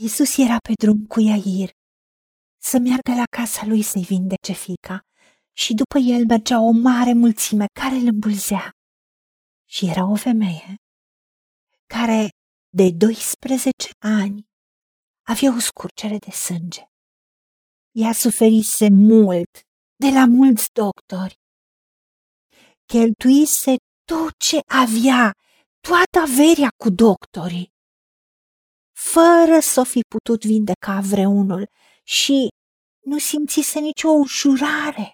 Isus era pe drum cu Iair să meargă la casa lui să-i vindece fica și după el mergea o mare mulțime care îl îmbulzea. Și era o femeie care de 12 ani avea o scurgere de sânge. Ea suferise mult de la mulți doctori. Cheltuise tot ce avea, toată averia cu doctorii, fără să o fi putut vindeca vreunul și nu simțise nicio ușurare,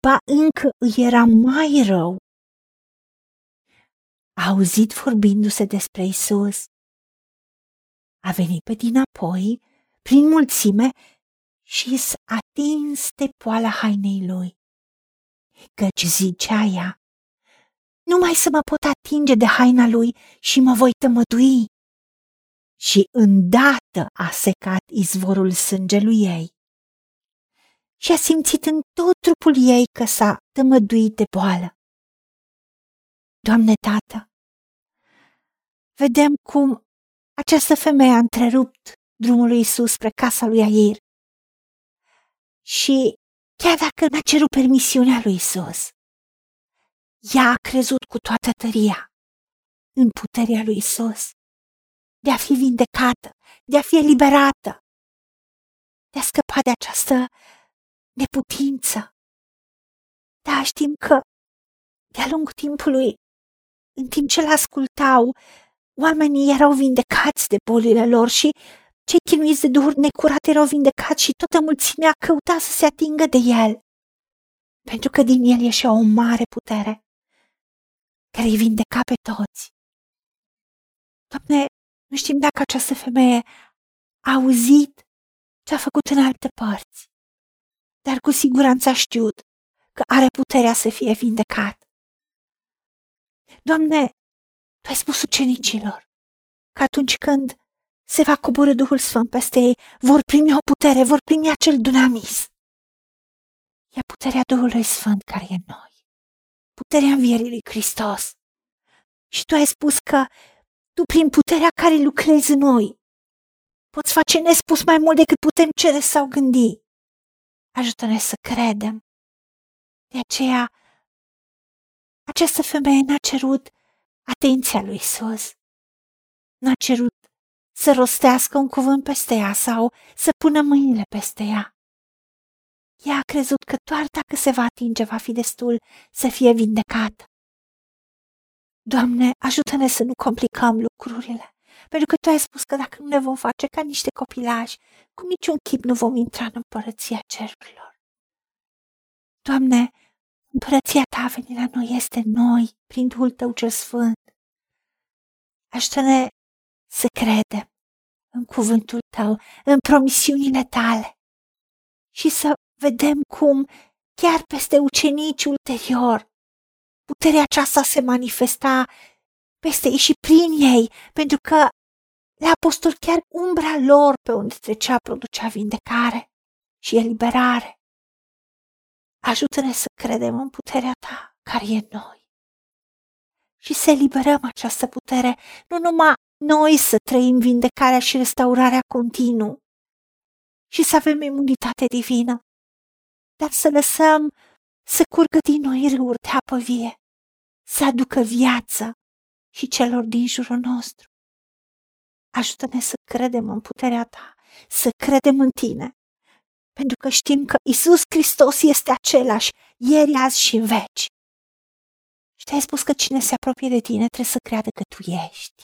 ba încă îi era mai rău. A auzit vorbindu-se despre Isus. A venit pe dinapoi, prin mulțime, și s-a atins de poala hainei lui. Căci zicea ea, numai să mă pot atinge de haina lui și mă voi tămădui. Și îndată a secat izvorul sângelui ei și a simțit în tot trupul ei că s-a tămăduit de boală. Doamne Tată, vedem cum această femeie a întrerupt drumul lui Isus spre casa lui Air. Și chiar dacă n-a cerut permisiunea lui Isus, ea a crezut cu toată tăria în puterea lui Isus de a fi vindecată, de a fi eliberată, de a scăpa de această neputință. Dar știm că de-a lungul timpului, în timp ce l-ascultau, oamenii erau vindecați de bolile lor și cei chinuiți de duhuri necurate erau vindecați și toată mulțimea căuta să se atingă de el, pentru că din el ieșea o mare putere care îi vindeca pe toți. Doamne, nu știm dacă această femeie a auzit ce a făcut în alte părți, dar cu siguranță a știut că are puterea să fie vindecat. Doamne, Tu ai spus ucenicilor că atunci când se va coborâ Duhul Sfânt peste ei, vor primi o putere, vor primi acel dunamis. E puterea Duhului Sfânt care e în noi, puterea învierii lui Hristos. Și Tu ai spus că Tu, prin puterea care lucrezi în noi, poți face nespus mai mult decât putem cere sau gândi. Ajută-ne să credem. De aceea, această femeie n-a cerut atenția lui Isus. N-a cerut să rostească un cuvânt peste ea sau să pună mâinile peste ea. Ea a crezut că doar dacă se va atinge va fi destul să fie vindecată. Doamne, ajută-ne să nu complicăm lucrurile, pentru că Tu ai spus că dacă nu ne vom face ca niște copilași, cu niciun chip nu vom intra în împărăția cerurilor. Doamne, împărăția Ta a venit la noi, este noi, prin Duhul Tău cel Sfânt. Ajută-ne să credem în cuvântul Tău, în promisiunile Tale și să vedem cum, chiar peste ucenici ulterior, puterea aceasta se manifesta peste ei și prin ei, pentru că la apostol chiar umbra lor pe unde trecea producea vindecare și eliberare. Ajută-ne să credem în puterea ta care e în noi și să eliberăm această putere, nu numai noi să trăim vindecarea și restaurarea continuu și să avem imunitate divină, dar să lăsăm să curgă din noi râuri de apă vie, să aducă viață și celor din jurul nostru. Ajută-ne să credem în puterea ta, să credem în tine, pentru că știm că Isus Hristos este același ieri, azi și în veci. Și te-ai spus că cine se apropie de tine trebuie să creadă că tu ești.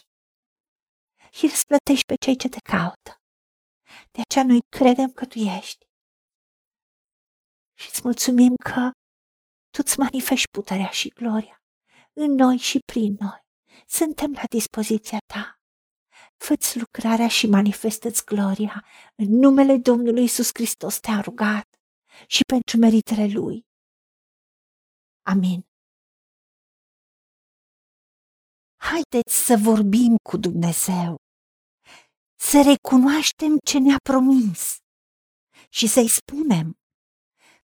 Și răsplătești pe cei ce te caută. De aceea noi credem că tu ești. Și îți mulțumim că tu îți manifesti puterea și gloria în noi și prin noi. Suntem la dispoziția ta. Fă-ți lucrarea și manifestă-ți gloria. În numele Domnului Isus Hristos te-am rugat și pentru meritele Lui. Amin. Haideți să vorbim cu Dumnezeu, să recunoaștem ce ne-a promis și să-i spunem,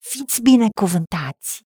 Fiți binecuvântați!